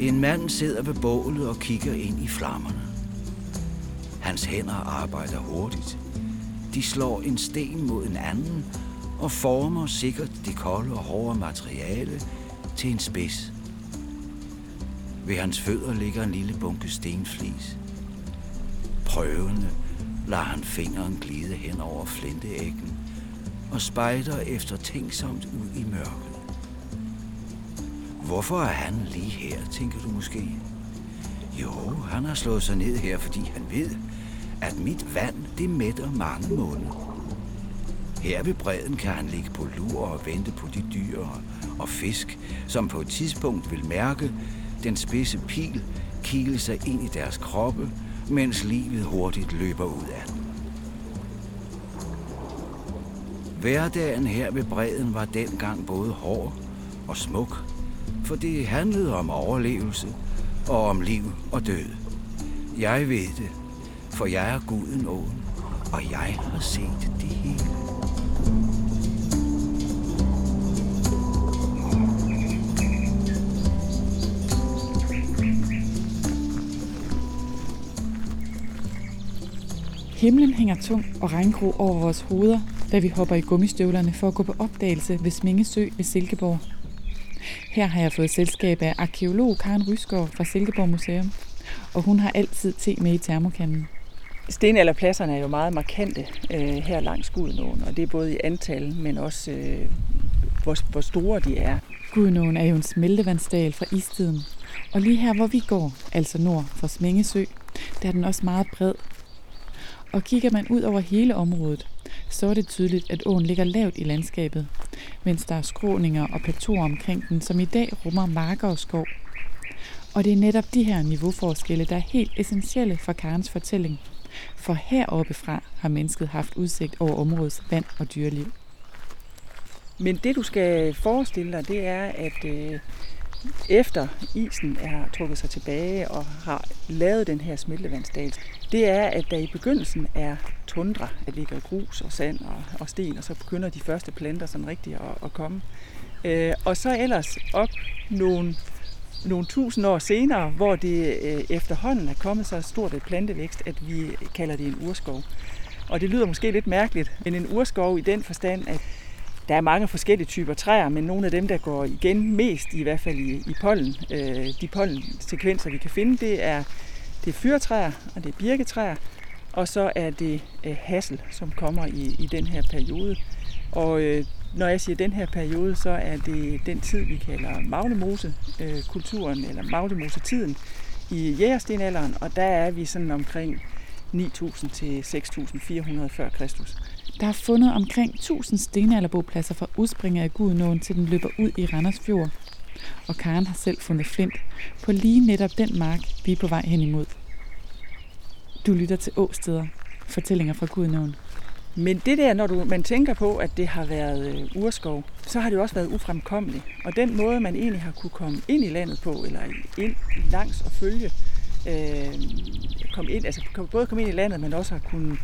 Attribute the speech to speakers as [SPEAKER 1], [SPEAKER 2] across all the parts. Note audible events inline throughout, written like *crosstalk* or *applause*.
[SPEAKER 1] En mand sidder ved bålet og kigger ind i flammerne. Hans hænder arbejder hurtigt. De slår en sten mod en anden og former sikkert det kolde og hårde materiale til en spids. Ved hans fødder ligger en lille bunke stenflis. Prøvende lader han fingeren glide hen over flinteæggen og spejder efter tænksomt ud i mørket. Hvorfor er han lige her, tænker du måske? Jo, han har slået sig ned her, fordi han ved, at mit vand, det mætter mange måneder. Her ved bredden kan han ligge på lur og vente på de dyr og fisk, som på et tidspunkt vil mærke den spidse pil kile sig ind i deres kroppe, mens livet hurtigt løber ud af dem. Hverdagen her ved bredden var dengang både hård og smuk, for det handlede om overlevelse og om liv og død. Jeg ved det, for jeg er guden åen, og jeg har set det hele.
[SPEAKER 2] Himlen hænger tung og regngrå over vores hoveder, da vi hopper i gummistøvlerne for at gå på opdagelse ved Smingesø ved Silkeborg. Her har jeg fået selskab af arkeolog Karen Rysgaard fra Silkeborg Museum, og hun har altid te med i termokanden.
[SPEAKER 3] Stenalderpladserne er jo meget markante øh, her langs Gudenåen, og det er både i antal, men også øh, hvor, hvor store de er.
[SPEAKER 2] Gudenåen er jo en smeltevandsdal fra istiden, og lige her, hvor vi går, altså nord for Smingesø, der er den også meget bred. Og kigger man ud over hele området, så er det tydeligt, at åen ligger lavt i landskabet, mens der er skråninger og plateauer omkring den, som i dag rummer marker og skov. Og det er netop de her niveauforskelle, der er helt essentielle for Karens fortælling. For heroppe fra har mennesket haft udsigt over områdets vand og dyreliv.
[SPEAKER 3] Men det du skal forestille dig, det er, at øh, efter isen er trukket sig tilbage og har lavet den her smeltevandsdal, det er, at der i begyndelsen er tundra, Der ligger grus og sand og, og sten, og så begynder de første planter sådan rigtigt at, at komme. Øh, og så ellers op nogle, nogle tusind år senere, hvor det øh, efterhånden er kommet så stort et plantevækst, at vi kalder det en urskov. Og det lyder måske lidt mærkeligt, men en urskov i den forstand, at der er mange forskellige typer træer, men nogle af dem, der går igen mest, i hvert fald i, i pollen, øh, de pollensekvenser, vi kan finde, det er, det er fyrtræer, og det er birketræer, og så er det øh, hassel, som kommer i, i den her periode. Og øh, når jeg siger den her periode, så er det den tid, vi kalder maglemose-kulturen, øh, eller maglemose-tiden i jægerstenalderen, og der er vi sådan omkring 9.000 til 6.400 før Kristus.
[SPEAKER 2] Der er fundet omkring 1000 stenalderbopladser fra udspringet af Gudenåen til den løber ud i Randers Fjord. Og Karen har selv fundet flint på lige netop den mark, vi er på vej hen imod. Du lytter til Åsteder, fortællinger fra Gudenåen.
[SPEAKER 3] Men det der, når du, man tænker på, at det har været øh, urskov, så har det jo også været ufremkommeligt. Og den måde, man egentlig har kunne komme ind i landet på, eller ind langs og følge, øh, komme ind, altså både komme ind i landet, men også har kunnet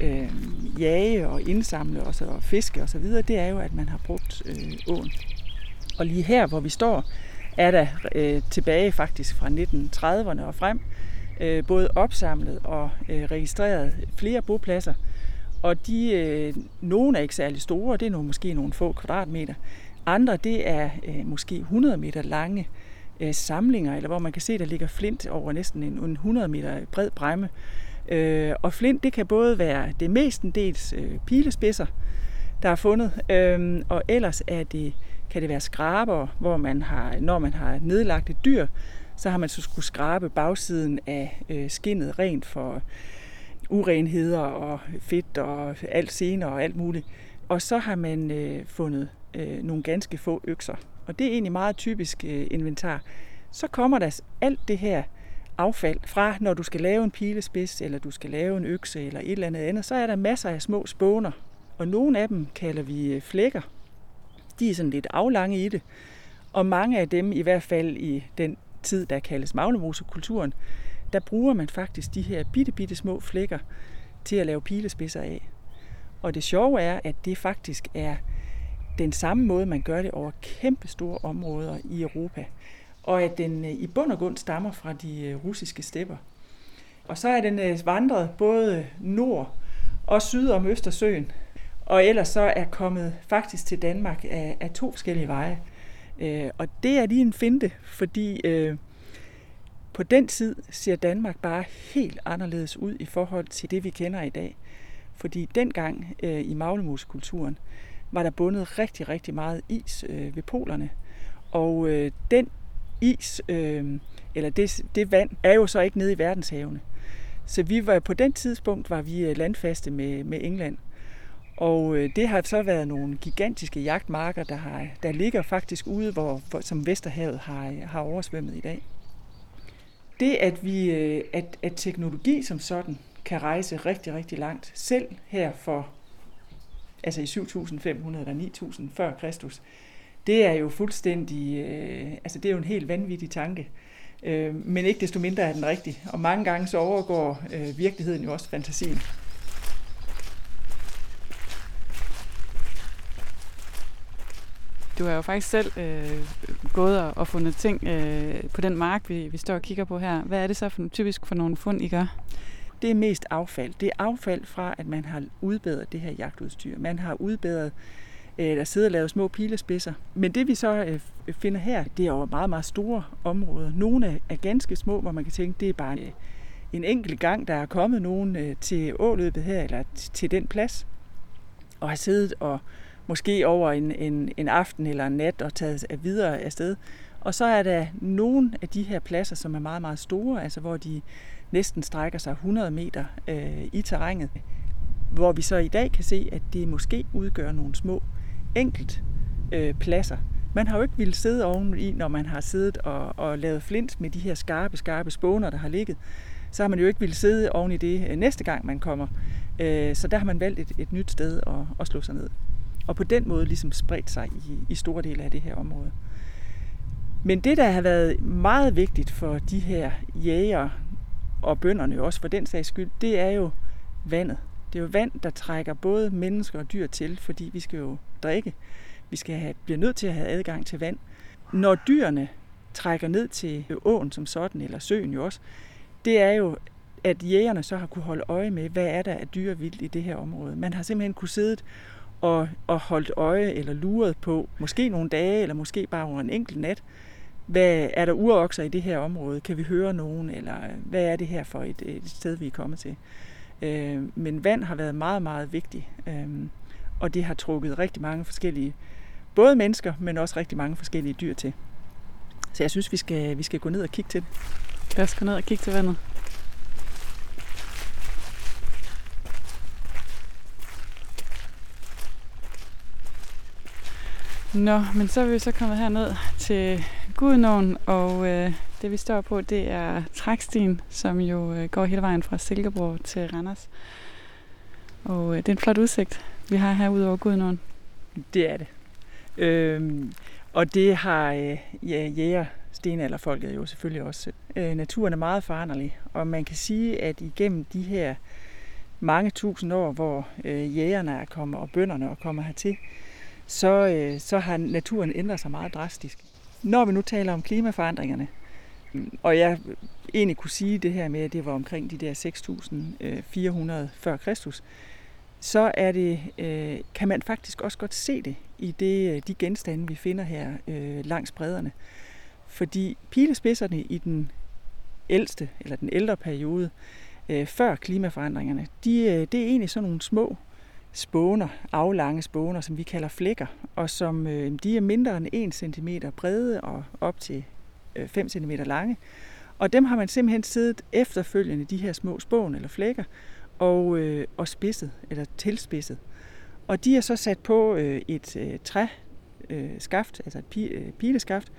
[SPEAKER 3] øh, jage og indsamle og, så, fiske og så videre, det er jo, at man har brugt øh, åen. Og lige her, hvor vi står, er der øh, tilbage faktisk fra 1930'erne og frem, øh, både opsamlet og øh, registreret flere bopladser. Og de, øh, nogle er ikke særlig store, det er nogle, måske nogle få kvadratmeter. Andre, det er øh, måske 100 meter lange øh, samlinger, eller hvor man kan se, der ligger flint over næsten en, en 100 meter bred bremme. Øh, Øh, og flint, det kan både være det mestendels øh, pilespidser, der er fundet, øh, og ellers er det, kan det være skraber, hvor man har, når man har nedlagt et dyr, så har man så skulle skrabe bagsiden af øh, skinnet rent for urenheder og fedt og alt senere og alt muligt. Og så har man øh, fundet øh, nogle ganske få økser. Og det er egentlig meget typisk øh, inventar. Så kommer der alt det her affald fra, når du skal lave en pilespids, eller du skal lave en økse, eller et eller andet andet, så er der masser af små spåner. Og nogle af dem kalder vi øh, flækker. De er sådan lidt aflange i det. Og mange af dem, i hvert fald i den tid, der kaldes maglemosekulturen, der bruger man faktisk de her bitte, bitte små flækker til at lave pilespidser af. Og det sjove er, at det faktisk er den samme måde, man gør det over kæmpe store områder i Europa og at den øh, i bund og grund stammer fra de øh, russiske stepper. Og så er den øh, vandret både nord og syd om Østersøen, og ellers så er kommet faktisk til Danmark af, af to forskellige veje. Øh, og det er lige en finte, fordi øh, på den tid ser Danmark bare helt anderledes ud i forhold til det, vi kender i dag. Fordi dengang øh, i maglemuskulturen var der bundet rigtig, rigtig meget is øh, ved polerne. Og øh, den is, øh, eller det, det vand, er jo så ikke nede i verdenshavene. Så vi var på den tidspunkt var vi øh, landfaste med, med England. Og øh, det har så været nogle gigantiske jagtmarker, der, har, der ligger faktisk ude, hvor, hvor, som Vesterhavet har, har oversvømmet i dag. Det, at, vi, øh, at, at teknologi som sådan kan rejse rigtig, rigtig langt, selv her for altså i 7.500 eller 9.000 før Kristus, det er jo fuldstændig, øh, altså det er jo en helt vanvittig tanke. Øh, men ikke desto mindre er den rigtig. Og mange gange så overgår øh, virkeligheden jo også fantasien.
[SPEAKER 2] Du har jo faktisk selv øh, gået og, og fundet ting øh, på den mark, vi, vi står og kigger på her. Hvad er det så for, typisk for nogle fund, I gør?
[SPEAKER 3] Det er mest affald. Det er affald fra, at man har udbedret det her jagtudstyr. Man har udbedret eller sidder og laver små pilespidser. Men det vi så øh, finder her, det er jo meget, meget store områder. Nogle er ganske små, hvor man kan tænke, det er bare en, en enkelt gang, der er kommet nogen øh, til åløbet her, eller til den plads, og har siddet og måske over en, en, en aften eller en nat og taget videre afsted. Og så er der nogle af de her pladser, som er meget, meget store, altså hvor de næsten strækker sig 100 meter øh, i terrænet, hvor vi så i dag kan se, at det måske udgør nogle små enkelt øh, pladser. Man har jo ikke ville sidde oveni, når man har siddet og, og lavet flint med de her skarpe, skarpe spåner, der har ligget. Så har man jo ikke ville sidde oven i det øh, næste gang, man kommer. Øh, så der har man valgt et, et nyt sted at, at slå sig ned. Og på den måde ligesom spredt sig i, i store dele af det her område. Men det, der har været meget vigtigt for de her jæger og bønderne også for den sags skyld, det er jo vandet. Det er jo vand, der trækker både mennesker og dyr til, fordi vi skal jo drikke. Vi skal have, bliver nødt til at have adgang til vand. Når dyrene trækker ned til åen som sådan, eller søen jo også, det er jo, at jægerne så har kunne holde øje med, hvad er der af dyrevildt i det her område. Man har simpelthen kunne sidde og, og holdt øje eller luret på, måske nogle dage, eller måske bare over en enkelt nat, hvad er der urokser i det her område? Kan vi høre nogen? Eller hvad er det her for et, et sted, vi er kommet til? Øh, men vand har været meget, meget vigtigt. Øh, og det har trukket rigtig mange forskellige, både mennesker, men også rigtig mange forskellige dyr til. Så jeg synes, vi skal, vi skal gå ned og kigge til det.
[SPEAKER 2] Lad os gå ned og kigge til vandet. Nå, men så er vi så kommet herned til Gudnåen, og øh, det vi står på, det er trækstien, som jo øh, går hele vejen fra Silkeborg til Randers. Og øh, det er en flot udsigt, vi har her ud over Gudnåen.
[SPEAKER 3] Det er det. Øhm, og det har øh, ja, jæger stenalderfolket jo selvfølgelig også. Øh, naturen er meget foranderlig, og man kan sige, at igennem de her mange tusind år, hvor øh, jægerne er kommet, og bønderne er kommet hertil, så, øh, så har naturen ændret sig meget drastisk. Når vi nu taler om klimaforandringerne, og jeg egentlig kunne sige det her med, at det var omkring de der 6.400 øh, før Kristus, så er det, øh, kan man faktisk også godt se det i det, øh, de genstande, vi finder her øh, langs bredderne. Fordi pilespidserne i den ældste, eller den ældre periode, øh, før klimaforandringerne, de, øh, det er egentlig sådan nogle små spåner, aflange spåner, som vi kalder flækker, og som øh, de er mindre end 1 cm brede og op til Øh, 5 cm lange. Og dem har man simpelthen siddet efterfølgende, de her små spån eller flækker, og, øh, og spidset, eller tilspidset. Og de er så sat på øh, et øh, træskaft, øh, altså et pi, øh, pileskaft,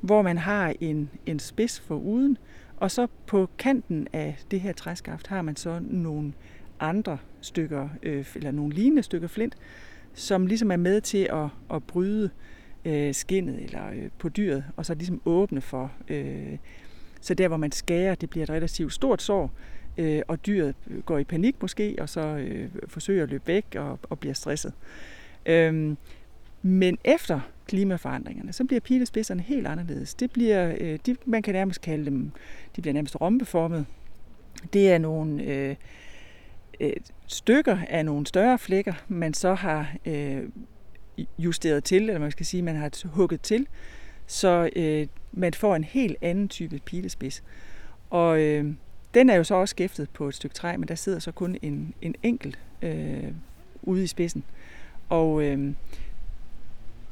[SPEAKER 3] hvor man har en, en spids for uden, og så på kanten af det her træskaft har man så nogle andre stykker, øh, eller nogle lignende stykker flint, som ligesom er med til at, at bryde øh, Øh, skinnet eller øh, på dyret, og så ligesom åbne for. Øh, så der, hvor man skærer, det bliver et relativt stort sår, øh, og dyret øh, går i panik måske, og så øh, forsøger at løbe væk og, og bliver stresset. Øh, Men efter klimaforandringerne, så bliver pilespidserne helt anderledes. Det bliver, øh, de, man kan nærmest kalde dem, de bliver nærmest rombeformet. Det er nogle øh, øh, stykker af nogle større flækker, man så har øh, justeret til, eller man skal sige, man har hugget til, så øh, man får en helt anden type pilespids. Og øh, den er jo så også skæftet på et stykke træ, men der sidder så kun en, en enkelt øh, ude i spidsen. Og øh,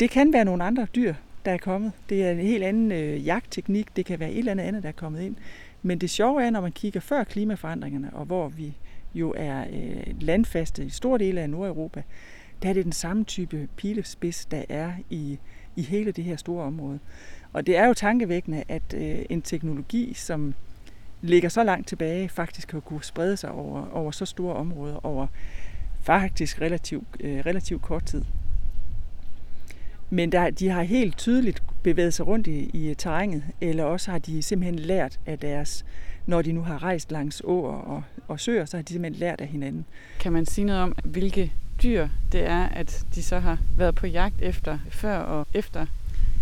[SPEAKER 3] det kan være nogle andre dyr, der er kommet. Det er en helt anden øh, jagtteknik. Det kan være et eller andet andet, der er kommet ind. Men det sjove er, når man kigger før klimaforandringerne, og hvor vi jo er øh, landfaste i store dele af Nordeuropa, der er det den samme type pilespids, der er i, i hele det her store område. Og det er jo tankevækkende, at øh, en teknologi, som ligger så langt tilbage, faktisk kan kunne sprede sig over, over så store områder, over faktisk øh, relativt, øh, relativ kort tid. Men der, de har helt tydeligt bevæget sig rundt i, i terrænet, eller også har de simpelthen lært af deres, når de nu har rejst langs åer og, og søer, så har de simpelthen lært af hinanden.
[SPEAKER 2] Kan man sige noget om, hvilke dyr det er, at de så har været på jagt efter før og efter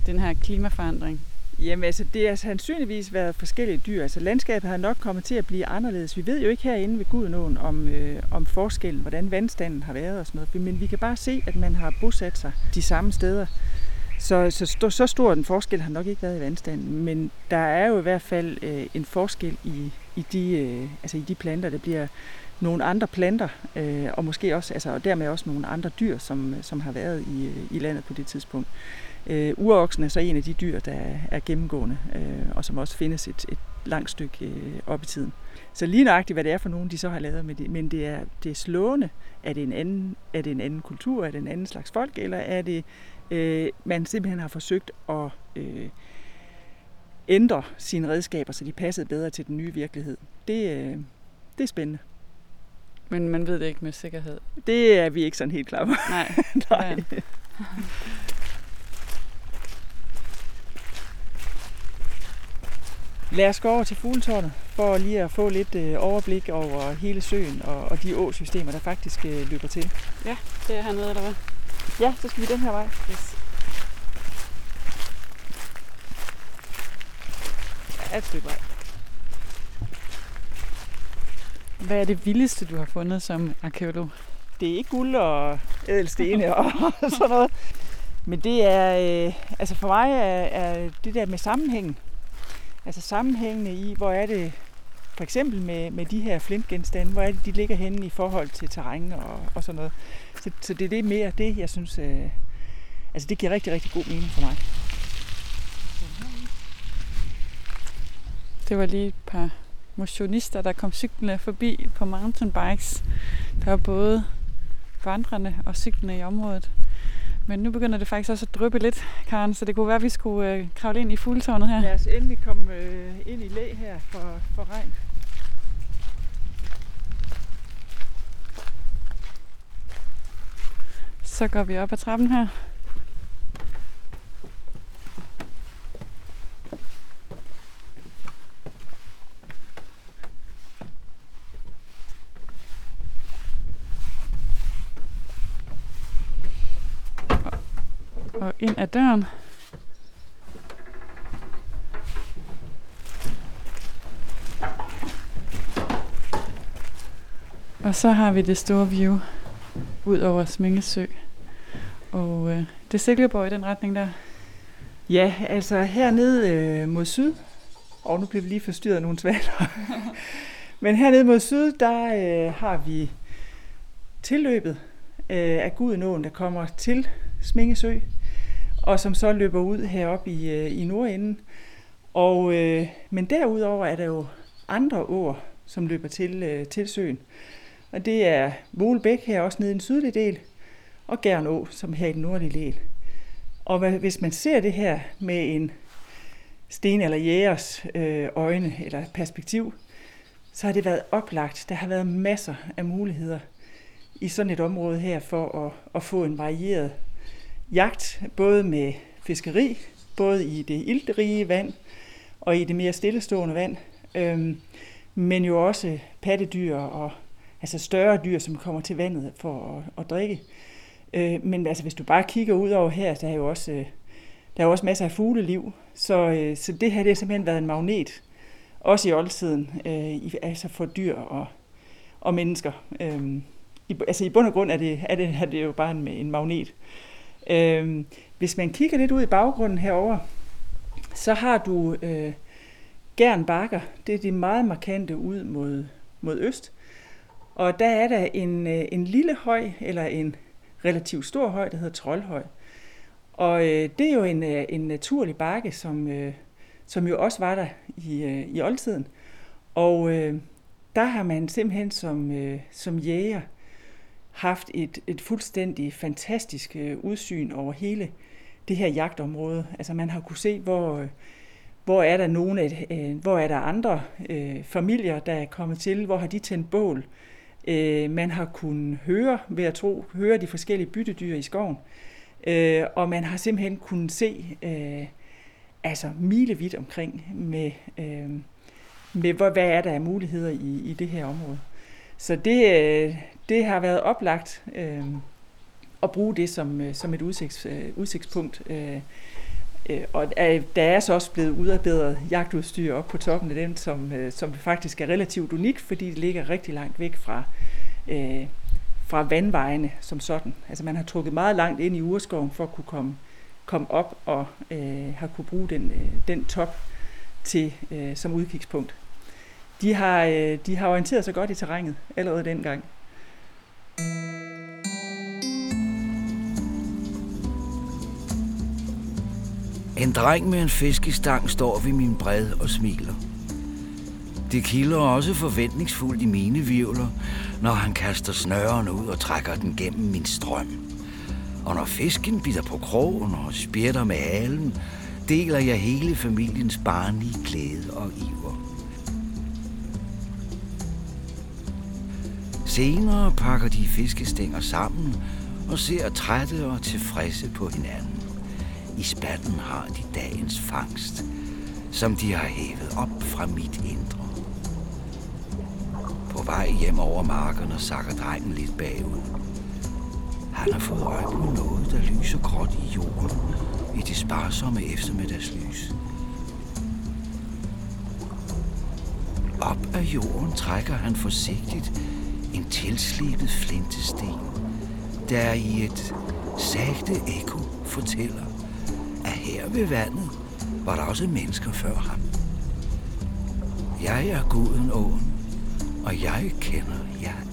[SPEAKER 2] den her klimaforandring?
[SPEAKER 3] Jamen altså, det har sandsynligvis været forskellige dyr. Altså landskabet har nok kommet til at blive anderledes. Vi ved jo ikke herinde ved Gudenåen om, øh, om forskellen, hvordan vandstanden har været og sådan noget. Men vi kan bare se, at man har bosat sig de samme steder. Så, så, så stor en forskel har nok ikke været i vandstanden. Men der er jo i hvert fald øh, en forskel i, i, de, øh, altså i de planter. Der bliver nogle andre planter, øh, og måske også, altså, og dermed også nogle andre dyr, som, som har været i, i landet på det tidspunkt. Øh, uroksen er så en af de dyr, der er gennemgående, øh, og som også findes et, et langt stykke øh, op i tiden. Så lige nøjagtigt, hvad det er for nogen, de så har lavet med det, men det er, det er slående. Er det, en anden, er det en anden kultur? Er det en anden slags folk? Eller er det, øh, man simpelthen har forsøgt at øh, ændre sine redskaber, så de passede bedre til den nye virkelighed? Det, øh, det er spændende.
[SPEAKER 2] Men man ved det ikke med sikkerhed?
[SPEAKER 3] Det er vi ikke sådan helt klar på.
[SPEAKER 2] Nej. *laughs*
[SPEAKER 3] Nej. Lad os gå over til fugletårnet, for lige at få lidt øh, overblik over hele søen og, og de åsystemer, der faktisk øh, løber til.
[SPEAKER 2] Ja, det er hernede, eller hvad?
[SPEAKER 3] Ja, så skal vi den her vej.
[SPEAKER 2] Yes.
[SPEAKER 3] Ja, et stykke vej.
[SPEAKER 2] Hvad er det vildeste, du har fundet som arkeolog?
[SPEAKER 3] Det er ikke guld og ædelstene og *laughs* sådan noget. Men det er, øh, altså for mig er, er det der med sammenhængen. Altså sammenhængende i, hvor er det for eksempel med, med de her flintgenstande, hvor er det, de ligger henne i forhold til terræn og, og sådan noget. Så, så det er det mere det, jeg synes, øh, altså det giver rigtig, rigtig god mening for mig.
[SPEAKER 2] Det var lige et par motionister, der kom cyklende forbi på mountainbikes. Der var både vandrende og cyklende i området. Men nu begynder det faktisk også at dryppe lidt, Karen, så det kunne være, at vi skulle øh, kravle ind i fugletårnet her.
[SPEAKER 3] Lad os endelig komme øh, ind i læ her for, for regn.
[SPEAKER 2] Så går vi op ad trappen her. Og ind ad døren. Og så har vi det store view ud over Smingesø. Og øh, det er Silkeborg i den retning der.
[SPEAKER 3] Ja, altså hernede øh, mod syd, og nu bliver vi lige forstyrret af nogle svaler. *laughs* Men hernede mod syd, der øh, har vi tilløbet øh, af Gudenåen, der kommer til Smingesø, og som så løber ud heroppe i, øh, i nordenden. Og, øh, men derudover er der jo andre åer, som løber til, øh, til søen. Og det er Volbæk her også nede i den sydlige del, og Gernå, som her i den nordlige del. Og hvad, hvis man ser det her med en sten eller jægers øh, øjne eller perspektiv, så har det været oplagt. Der har været masser af muligheder i sådan et område her for at, at få en varieret jagt, både med fiskeri, både i det iltrige vand og i det mere stillestående vand, øhm, men jo også pattedyr og altså større dyr, som kommer til vandet for at, at drikke. Øh, men altså, hvis du bare kigger ud over her, der er jo også, øh, der er jo også masser af fugleliv. Så, øh, så det her det har simpelthen været en magnet, også i oldtiden, øh, i, altså for dyr og, og mennesker. Øh, i, altså i bund og grund er det, er det, er det jo bare en, en magnet. Øh, hvis man kigger lidt ud i baggrunden herover, så har du øh, Gern Bakker. Det er de meget markante ud mod, mod øst. Og der er der en, øh, en lille høj, eller en relativt stor høj, der hedder Troldhøj. Og øh, det er jo en, øh, en naturlig bakke, som, øh, som jo også var der i, øh, i oldtiden. Og øh, der har man simpelthen som, øh, som jæger haft et, et fuldstændig fantastisk øh, udsyn over hele det her jagtområde. Altså man har kunne se, hvor, øh, hvor er der nogle af, øh, hvor er der andre øh, familier, der er kommet til, hvor har de tændt bål. Øh, man har kunnet høre, ved at tro, høre de forskellige byttedyr i skoven. Øh, og man har simpelthen kunnet se øh, altså milevidt omkring med, øh, med hvor, hvad er der af muligheder i, i det her område. Så det, øh, det har været oplagt øh, at bruge det som, øh, som et udsigts, øh, udsigtspunkt. Øh, øh, og der er så også blevet udarbejdet jagtudstyr op på toppen af den, som, øh, som faktisk er relativt unik, fordi det ligger rigtig langt væk fra, øh, fra vandvejene som sådan. Altså man har trukket meget langt ind i urskoven for at kunne komme, komme op og øh, har kunne bruge den, øh, den top til øh, som udkigspunkt. De har, øh, de har orienteret sig godt i terrænet allerede dengang.
[SPEAKER 1] En dreng med en fiskestang står ved min bred og smiler. Det kilder også forventningsfuldt i mine virvler, når han kaster snøren ud og trækker den gennem min strøm. Og når fisken bider på krogen og spjætter med halen, deler jeg hele familiens barnlige glæde og iver. Senere pakker de fiskestænger sammen og ser trætte og tilfredse på hinanden. I spatten har de dagens fangst, som de har hævet op fra mit indre. På vej hjem over markerne sakker drengen lidt bagud. Han har fået øje på noget, der lyser gråt i jorden i det sparsomme eftermiddagslys. Op af jorden trækker han forsigtigt en tilslibet flintesten, der i et sagte ekko fortæller, at her ved vandet var der også mennesker før ham. Jeg er guden åen, og jeg kender jer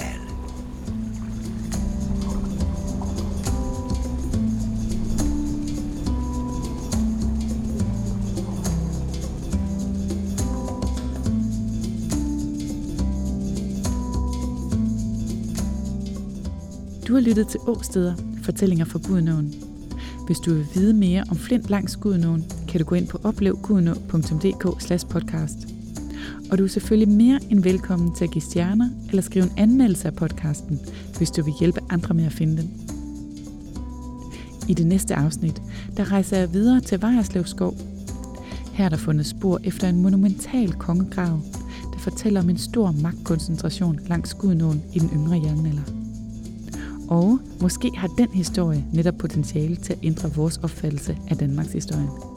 [SPEAKER 2] Du har lyttet til Åsteder, fortællinger fra Gudnåen. Hvis du vil vide mere om Flint langs Gudnåen, kan du gå ind på oplevgudnå.dk podcast. Og du er selvfølgelig mere end velkommen til at give stjerner eller skrive en anmeldelse af podcasten, hvis du vil hjælpe andre med at finde den. I det næste afsnit, der rejser jeg videre til Vejerslev Skov. Her er der fundet spor efter en monumental kongegrav, der fortæller om en stor magtkoncentration langs Gudnåen i den yngre jernalder. Og måske har den historie netop potentiale til at ændre vores opfattelse af Danmarks historie.